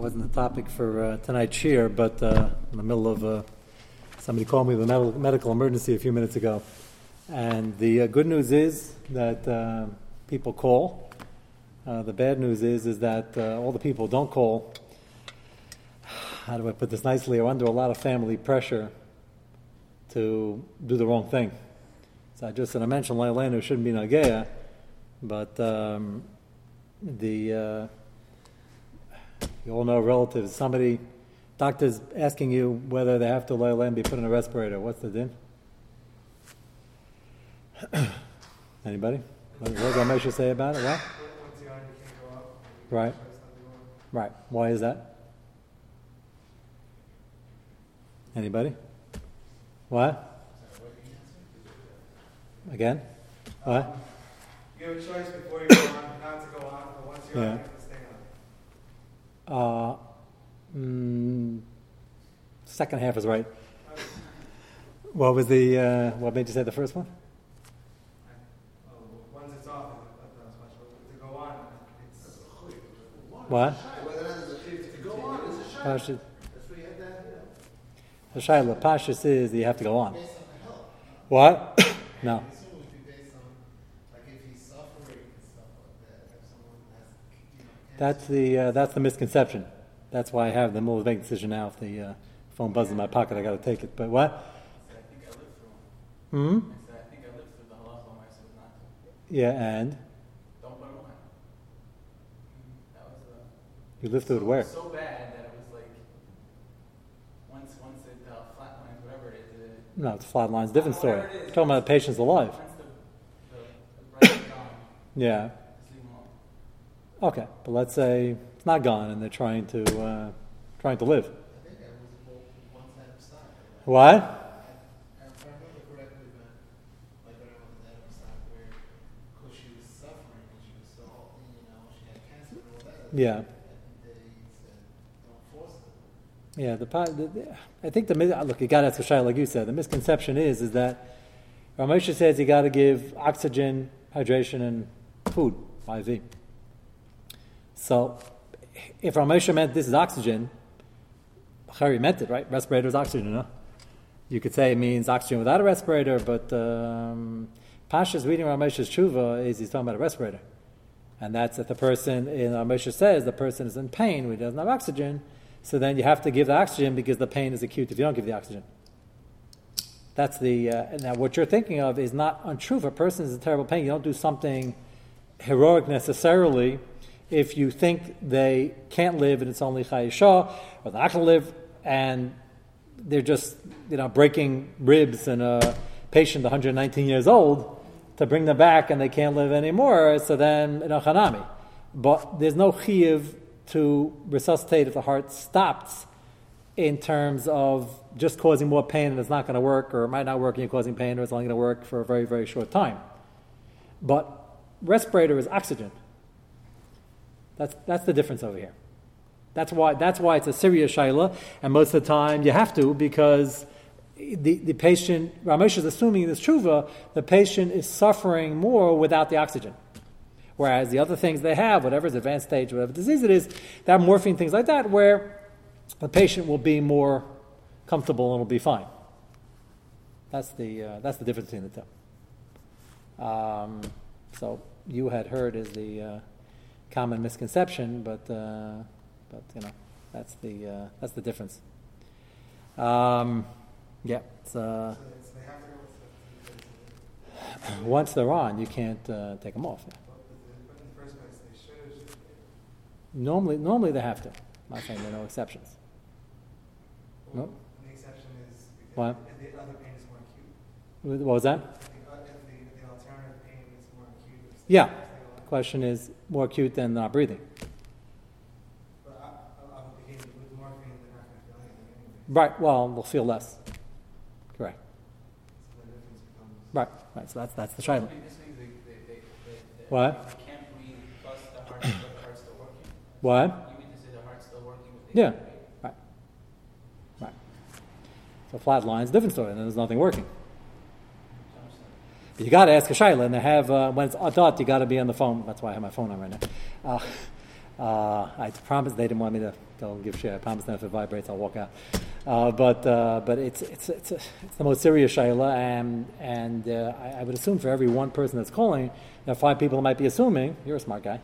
wasn't the topic for uh, tonight's cheer, but uh, in the middle of uh, somebody called me with a med- medical emergency a few minutes ago. And the uh, good news is that uh, people call. Uh, the bad news is is that all the people don't call. How do I put this nicely? Are under a lot of family pressure to do the wrong thing. So I just said I mentioned Leilanu shouldn't be Nagea, but um, the you all know relatives. Somebody, doctor's asking you whether they have to lay and be put in a respirator. What's the din? Anybody? What does Ramesha say about it? What? Right. Right. Why is that? Anybody? What? Again? What? You have a choice before you go on not to go on, but once you're Yeah. on, you have to stay on. Uh, mm, second half is right. What was the, uh, what made you say the first one? Oh, Once it's off, it's not as to go on, it's. What? Pasha. The Shaila, Pashas is that you have to go on. What? no. That's the uh, that's the misconception. That's why I have the move make decision now. If the uh, phone buzzes in my pocket, I got to take it. But what? I think I lived through Hmm. them. I said, I think I lived through the halacha where I said not to. Yeah, and Don't put them on. That was uh, you lived through it where? so bad that it was like once once it uh, flatlines, whatever it is. It, No, it's flat lines. Different story. It is. Talking about the patient's alive. the the, the breath is gone, Yeah. just leave them alone. Okay, but let's say it's not gone and they're trying to uh, trying to live. What? Yeah. Yeah, the, the, I think the look you got to ask a shayla like you said. The misconception is is that Rav Moshe says you got to give oxygen, hydration, and food IV. So, if Rav Moshe meant this is oxygen, Chari meant it right. Respirator is oxygen, no? You could say it means oxygen without a respirator, but um, Pasha's reading Rav Moshe's tshuva is he's talking about a respirator, and that's that the person in Rav Moshe says the person is in pain he doesn't have oxygen. So then you have to give the oxygen because the pain is acute if you don't give the oxygen. That's the uh, now what you're thinking of is not untrue. If a person is in terrible pain, you don't do something heroic necessarily. If you think they can't live and it's only chayisha, or they're not going to live and they're just you know breaking ribs in a patient 119 years old to bring them back and they can't live anymore, so then you know chanami. But there's no chiyuv to resuscitate if the heart stops in terms of just causing more pain and it's not going to work, or it might not work and you're causing pain, or it's only going to work for a very, very short time. But respirator is oxygen. That's, that's the difference over here. That's why, that's why it's a serious shaila, and most of the time you have to because the, the patient, Ramesh is assuming in this tshuva, the patient is suffering more without the oxygen. Whereas the other things they have, whatever is advanced stage, whatever disease it is, that morphine, things like that, where the patient will be more comfortable and will be fine. That's the, uh, that's the difference between the two. Um, so you had heard is the uh, common misconception, but, uh, but you know, that's the, uh, that's the difference. Um, yeah, it's, uh, So it's, they have to go with the, once they're on, you can't uh, take them off. but but in the first place, they should or. Normally, normally they have to. I'm not saying there are no exceptions. Well, Nope. The exception is What? the other pain is more acute. What was that? The, the, the alternative pain is more acute. Yeah. It's like a lot. Question is more acute than not breathing. But I, I, I would begin with morphine, they're not gonna feel anything anyway. Right. Well, we'll feel less. Correct. So the difference becomes. Right. Right. So that's that's the they What? they can't breathe plus the heart, but the heart's still working. What? You mean to say the heart's still working Yeah. Right. Right. So flat lines, different story. Then there's nothing working. But you got to ask a shaila, and they have uh, when it's adult, you got to be on the phone. That's why I have my phone on right now. Uh, Uh, I promised they didn't want me to go and give share. I promised them if it vibrates, I'll walk out. Uh, but uh, but it's it's it's, it's the most serious shayla, and and uh, I, I, would assume for every one person that's calling, there are five people might be assuming you're a smart guy.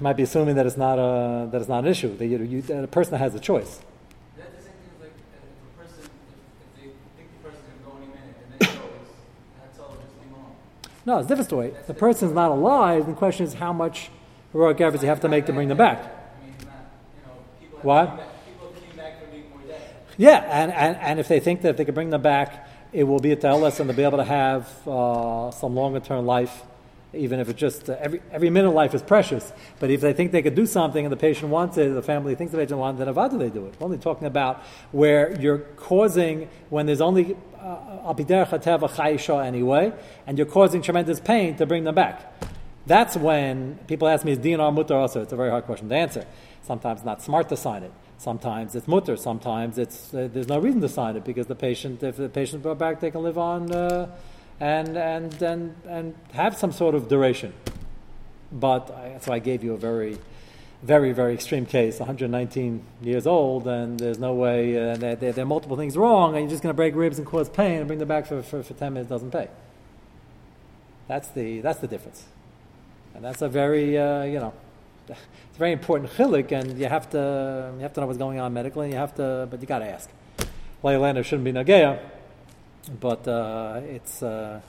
Might be assuming that it's not a that it's not an issue. That you, you that a person has a choice. No, it's a different story. The person's not alive. The question is how much heroic efforts you have to make to bring them back. What? Yeah, and, and, and if they think that if they can bring them back, it will be a tell us and they'll be able to have uh, some longer term life, even if it's just uh, every, every minute of life is precious. But if they think they could do something and the patient wants it, the family thinks the patient wants it, then why do they do it? We're only talking about where you're causing, when there's only uh, anyway, and you're causing tremendous pain to bring them back. That's when people ask me, is DNR mutter also? It's a very hard question to answer. Sometimes not smart to sign it. Sometimes it's mutter. Sometimes it's uh, there's no reason to sign it because the patient, if the patient brought back, they can live on uh, and, and and and have some sort of duration. But I, why I gave you a very very, very extreme case, 119 years old, and there's no way, uh, there, there, there, are multiple things wrong, and you're just going to break ribs and cause pain and bring them back for, for, for 10 minutes doesn't pay. That's the, that's the difference. And that's a very, uh, you know, it's a very important chilik, and you have to, you have to know what's going on medically, and you have to, but you got to ask. Leilanda shouldn't be Nagea, but uh, it's, uh,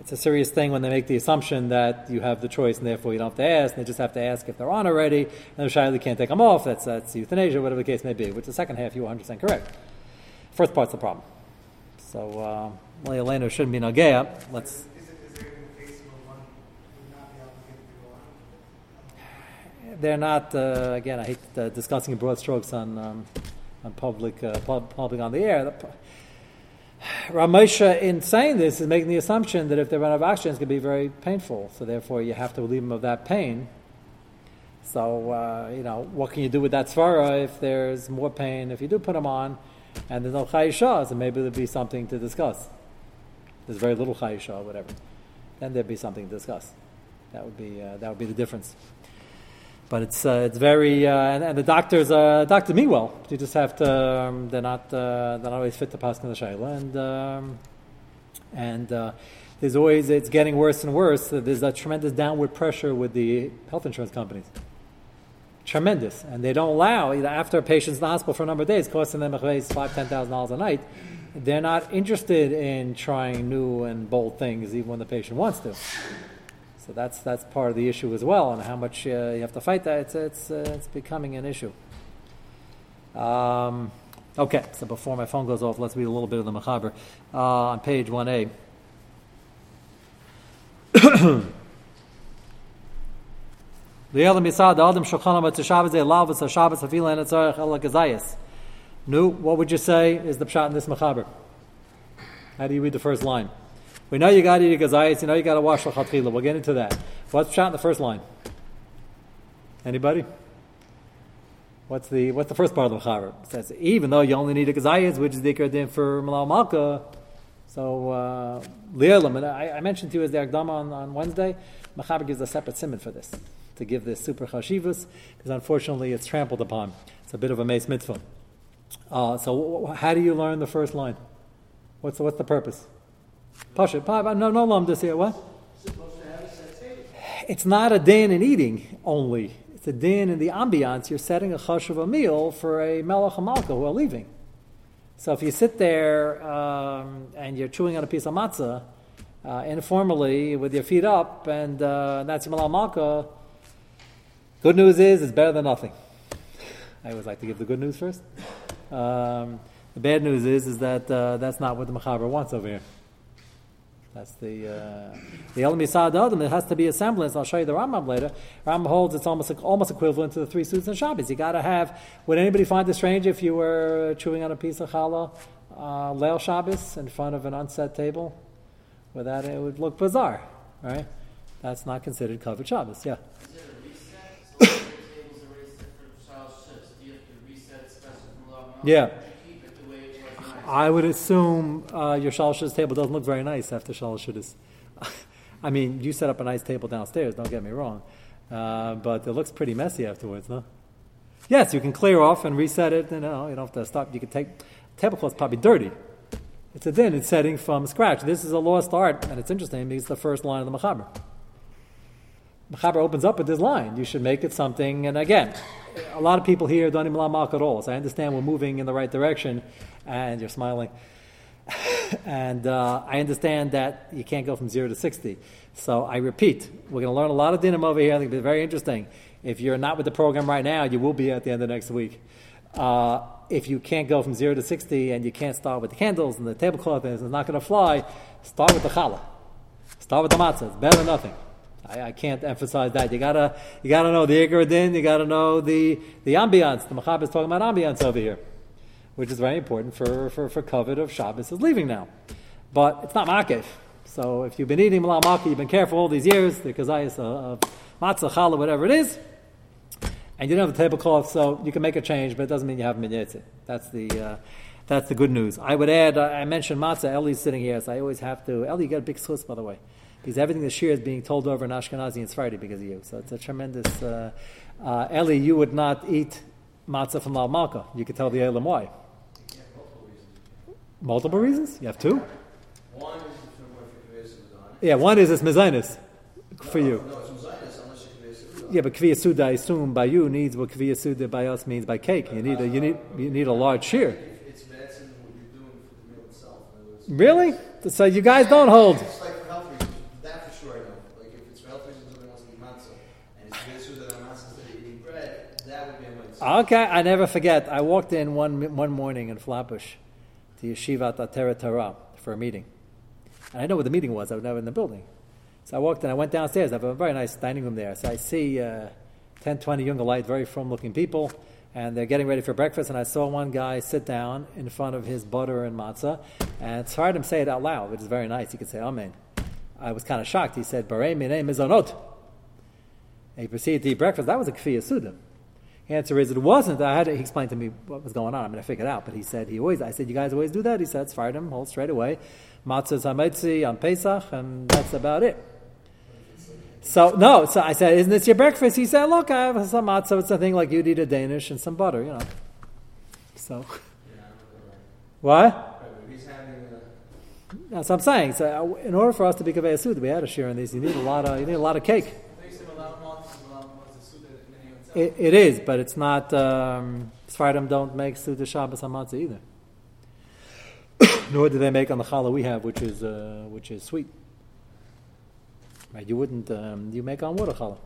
it's a serious thing when they make the assumption that you have the choice and therefore you don't have to ask, and they just have to ask if they're on already, and the Shaili can't take them off. That's, that's euthanasia, whatever the case may be, which the second half you are 100% correct. First part's the problem. So, uh, Elena shouldn't be Nagea. Let's. They're not, uh, again, I hate uh, discussing broad strokes on, um, on public, uh, public on the air. Rav Moshe, in saying this, is making the assumption that if they run out of oxygen, it's going to be very painful. So therefore, you have to relieve them of that pain. So uh, you know, what can you do with that svara if there's more pain? If you do put them on, and there's no chayisha, then maybe there'd be something to discuss. There's very little chayisha, or whatever. Then there'd be something to discuss. That would be uh, that would be the difference. But it's uh, it's very uh, and, and, the doctors uh, doctor me well. You just have to um, they're not uh, they're not always fit to pass the shayla and um, and uh, there's always it's getting worse and worse. There's a tremendous downward pressure with the health insurance companies. Tremendous, and they don't allow either after a patient's in the hospital for a number of days, costing them five ten thousand dollars a night. They're not interested in trying new and bold things, even when the patient wants to. So that's that's part of the issue as well, and how much uh, you have to fight that. It's it's uh, it's becoming an issue. Um, okay, so before my phone goes off, let's read a little bit of the Mechaber uh, on page one A. Nu, what would you say is the pshat in this mechaber? How do you read the first line? We know you got to eat a gazayis, you know you got to wash lachatchila. We'll get into that. What's shot in the first line? Anybody? What's the what's the first part of the chaver? It says even though you only need a gazayis, which is the din for melave malka. So uh, li'elam, I, I mentioned to you as the agdama on, on Wednesday. Machaber gives a separate simon for this to give this super chashivas because unfortunately it's trampled upon. It's a bit of a mace mitzvah. Uh, so how do you learn the first line? What's the, what's the purpose? Pasha, no, no lamdas here. What? It's not a din in eating only. It's a din in the ambiance. You're setting a chash of a meal for a melave malka who are leaving. So if you sit there um, and you're chewing on a piece of matzah uh, informally with your feet up, and uh, that's your melave malka, good news is it's better than nothing. I always like to give the good news first. Um, the bad news is is that uh, that's not what the mechaber wants over here. That's the uh, the El Misad Adam. It has to be a semblance. I'll show you the Rambam later. Rambam holds it's almost almost equivalent to the three suits and Shabbos. You got to have. Would anybody find it strange if you were chewing on a piece of challah uh, Leil Shabbos in front of an unset table? With that, it would look bizarre, right? That's not considered kavod Shabbos. Yeah. Yeah. I would assume uh, your shalashis table doesn't look very nice after shalashis. I mean, you set up a nice table downstairs. Don't get me wrong, Uh, but it looks pretty messy afterwards, no? Yes, you can clear off and reset it. You know, you don't have to stop. You can take tablecloth's probably dirty. It's a din. It's setting from scratch. This is a lost art, and it's interesting because it's the first line of the Machaber. Machaber opens up with this line. You should make it something. And again, a lot of people here don't even malak at all. So I understand we're moving in the right direction, and you're smiling. and uh, I understand that you can't go from zero to sixty. So I repeat, we're going to learn a lot of dinim over here. I think it's very interesting. If you're not with the program right now, you will be at the end of next week. Uh, if you can't go from zero to sixty and you can't start with the candles and the tablecloth and it's not going to fly, start with the challah. Start with the matzah. It's better than nothing. I, I, can't emphasize that. You gotta, you gotta know the Iker Din, you gotta know the, the ambiance. The Machab is talking about ambiance over here, which is very important for, for, for covet of Shabbos is leaving now. But it's not makif. So if you've been eating malam maki, you've been careful all these years, the kazayas of matzah, challah, whatever it is, and you don't have a tablecloth, so you can make a change, but it doesn't mean you haven't been. That's the, uh, that's the good news. I would add, I mentioned matzah, Ellie's sitting here, so I always have to, Ellie, you got a big schuss, by the way because everything this year is being told over in Ashkenazi and Sephardi because of you. So it's a tremendous. Uh, uh, Eli, you would not eat matzah from Lal Malka. You could tell the Elam why. multiple reasons. Multiple reasons? You have two? One is Yeah, one is it's mezainis for no, you. No, it's mezainis unless you Yeah, but kviya suda, I assume, by you needs what kviya suda by us means by cake. You need a, you need, you need a large shear. It's bad what you're doing for the meal itself. Really? So you guys don't hold. It's like for health reasons. That for sure I know. Like if it's for health reasons, somebody wants to eat matzah, and it's good so that matzah instead of eating bread, that would be a mitzvah. Okay, I never forget. I walked in one one morning in Flatbush to Yeshivat Ateret Torah for a meeting. And I know what the meeting was. I was never in the building. So I walked in, I went downstairs. I have a very nice dining room there. So I see uh, 10, 20 younger light, very firm looking people, and they're getting ready for breakfast. And I saw one guy sit down in front of his butter and matzah, and it's hard to say it out loud, which is very nice. He could say, Amen. I was kind of shocked. He said, Barei minei mizonot. And he proceeded to eat breakfast. That was a kfiyah. Answer is it wasn't. I had to, he explained to me what was going on. I mean, I figured it out. But he said he always. I said, you guys always do that. He said, Sfardim, hold straight away. Matzahs hamotzi on Pesach, and that's about it. So no. So I said, isn't this your breakfast? He said, look, I have some matzah. It's a thing like you'd eat a Danish and some butter, you know. So what? a, That's what I'm saying. So uh, in order for us to be kaveh we had to share in these. You need a lot of. You need a lot of cake. It, it is, but it's not. Um, Sfardim don't make Suda Shabbos either. Nor do they make on the challah we have, which is uh, which is sweet. Right? You wouldn't. Um, you make on water challah.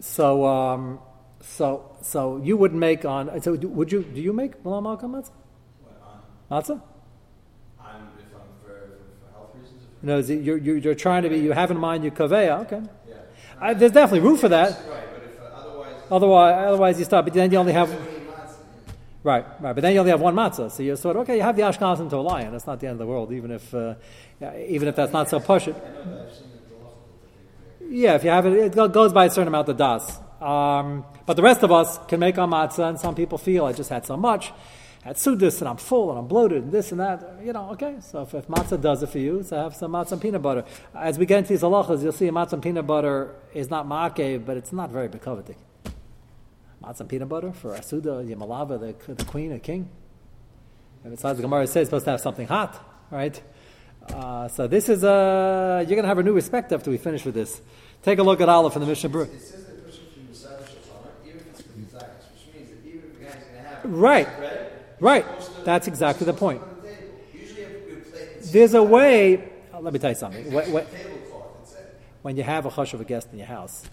So um, so so you wouldn't make on. So do- would you? Do you make malam malkam matzah? Matzah? if I'm for, for health reasons? No, you're, you're, you're trying to be. You have in mind your kaveya. Okay. I, there's definitely room for that. Right, but if uh, otherwise, Otherwise, otherwise you stop. But then you only have. Right, right. But then you only have one matzah, so you're sort of okay. You have the Ashkenazim to a lion. That's not the end of the world, even if, uh, even if that's not so push it. I know that I've seen it often. Yeah, if you have it, it goes by a certain amount of das. Um, but the rest of us can make our matzah, and some people feel I just had so much, had sudis, and I'm full, and I'm bloated, and this and that. You know, okay. So if, if matzah does it for you, so have some matzah and peanut butter. As we get into these halachas, you'll see matzah and peanut butter is not ma'akev, but it's not very bekovedik. Matzah and peanut butter for Asuda, Yamalava, the, the queen, a king. And besides, the Gemara says it's supposed to have something hot, right? Uh, so this is uh, you're going to have a new respect after we finish with this. Take a look at Aleph in the Mishnah Berurah. It says that person the side of Shulchan, even if it's for desires, which means that even if the guy's going to have Right. Right. he's That's exactly the point. the There's a way. uh, let me tell you something. Wh- wh- tablecloth. That's it. when you have a chush of a guest in your house,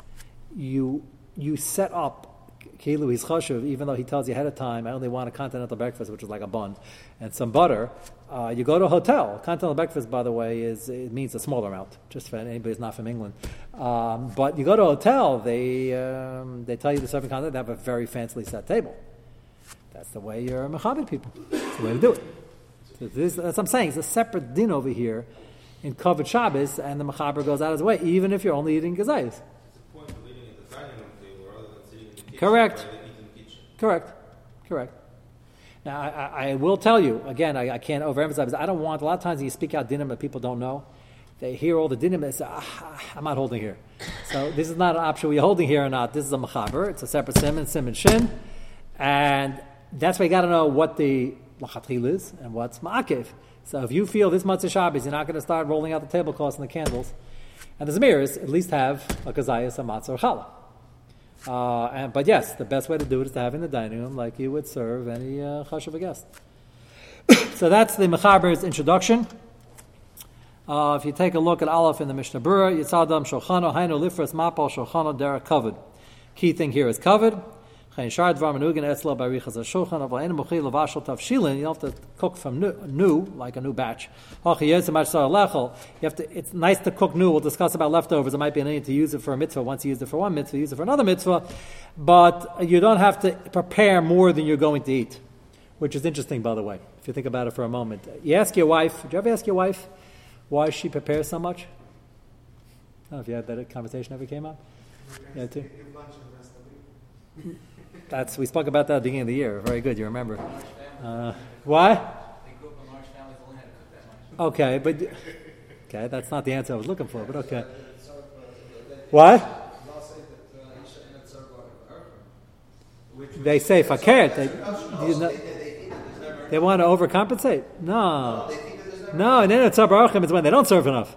you you set up kilu his chashuv, even though he tells you ahead of time, I only want a continental breakfast, which is like a bun, and some butter. Uh, you go to a hotel. Continental breakfast, by the way, is it means a smaller amount, just for anybody who's not from England. Um, but you go to a hotel, they um, they tell you to serve in continental. They have a very fancily set table. That's the way you're mechabit people. That's the way to do it. So this, that's what I'm saying. It's a separate din over here in kavod Shabbos, and the mechaber goes out of his way, even if you're only eating gazayas. It's the point of eating at the dining room table rather than sitting in the kitchen. Correct. Rather than eating in the kitchen. Correct. Correct. Now, I, I, will tell you, again, I, I can't overemphasize, I don't want, a lot of times you speak out dinim that people don't know, they hear all the dinim, they say, ah, I'm not holding here. So this is not an option we're holding here or not. This is a machaber. It's a separate sim and sim and shin. And that's why you got to know what the lachatchil is and what's ma'akev. So if you feel this Matzah Shabbos, you're not going to start rolling out the tablecloths and the candles. And the Zemiris at least have a kazayas, a matzah, or challah. Uh, and, but yes, the best way to do it is to have in the dining room like you would serve any uh, chashuv guest. so that's the Mechaber's introduction. Uh, if you take a look at Aleph in the Mishnah Berurah, Yitzadam Shochano Hainu Lifras Mapal Shochano Derek covered. Key thing here is covered. You don't have to cook from new, new, like a new batch. You have to. It's nice to cook new. We'll discuss about leftovers. It might be an need to use it for a mitzvah. Once you use it for one mitzvah, use it for another mitzvah. But you don't have to prepare more than you're going to eat, which is interesting, by the way. If you think about it for a moment, you ask your wife. Did you ever ask your wife why she prepares so much? I don't know if you had that conversation ever came up. Yeah, to too. That's we spoke about that at the beginning of the year. Very good, you remember. Uh, much. Okay, but okay, that's not the answer I was looking for. But okay, what? They say fakert. They, know, they want to overcompensate. No, no, and then it's is when they don't serve enough.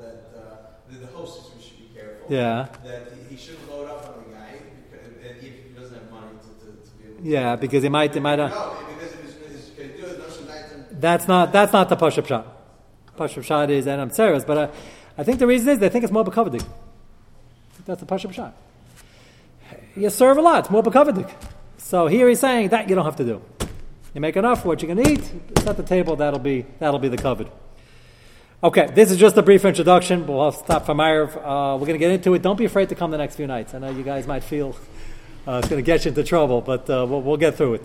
That, uh, the, the hostess should be careful. Yeah. That he, he shouldn't load up on the guy, because, and if he doesn't have money to, to, to be able to. Yeah, because they might, they might. Uh, No, because if he's, he's gonna do it, no, night That's not that's not the pashup shot. Pashup shot is Anam Tseres, but uh, I think the reason is they think it's more bekavadik. That's the pashup shot. You serve a lot, it's more bekavadik. So here he's saying that you don't have to do. You make enough for what you're going to eat. Set the table. That'll be that'll be the covered. Okay, this is just a brief introduction. We'll stop for Meyer. Uh, we're going to get into it. Don't be afraid to come the next few nights. I know you guys might feel uh, it's going to get you into trouble, but uh, we'll, we'll get through it.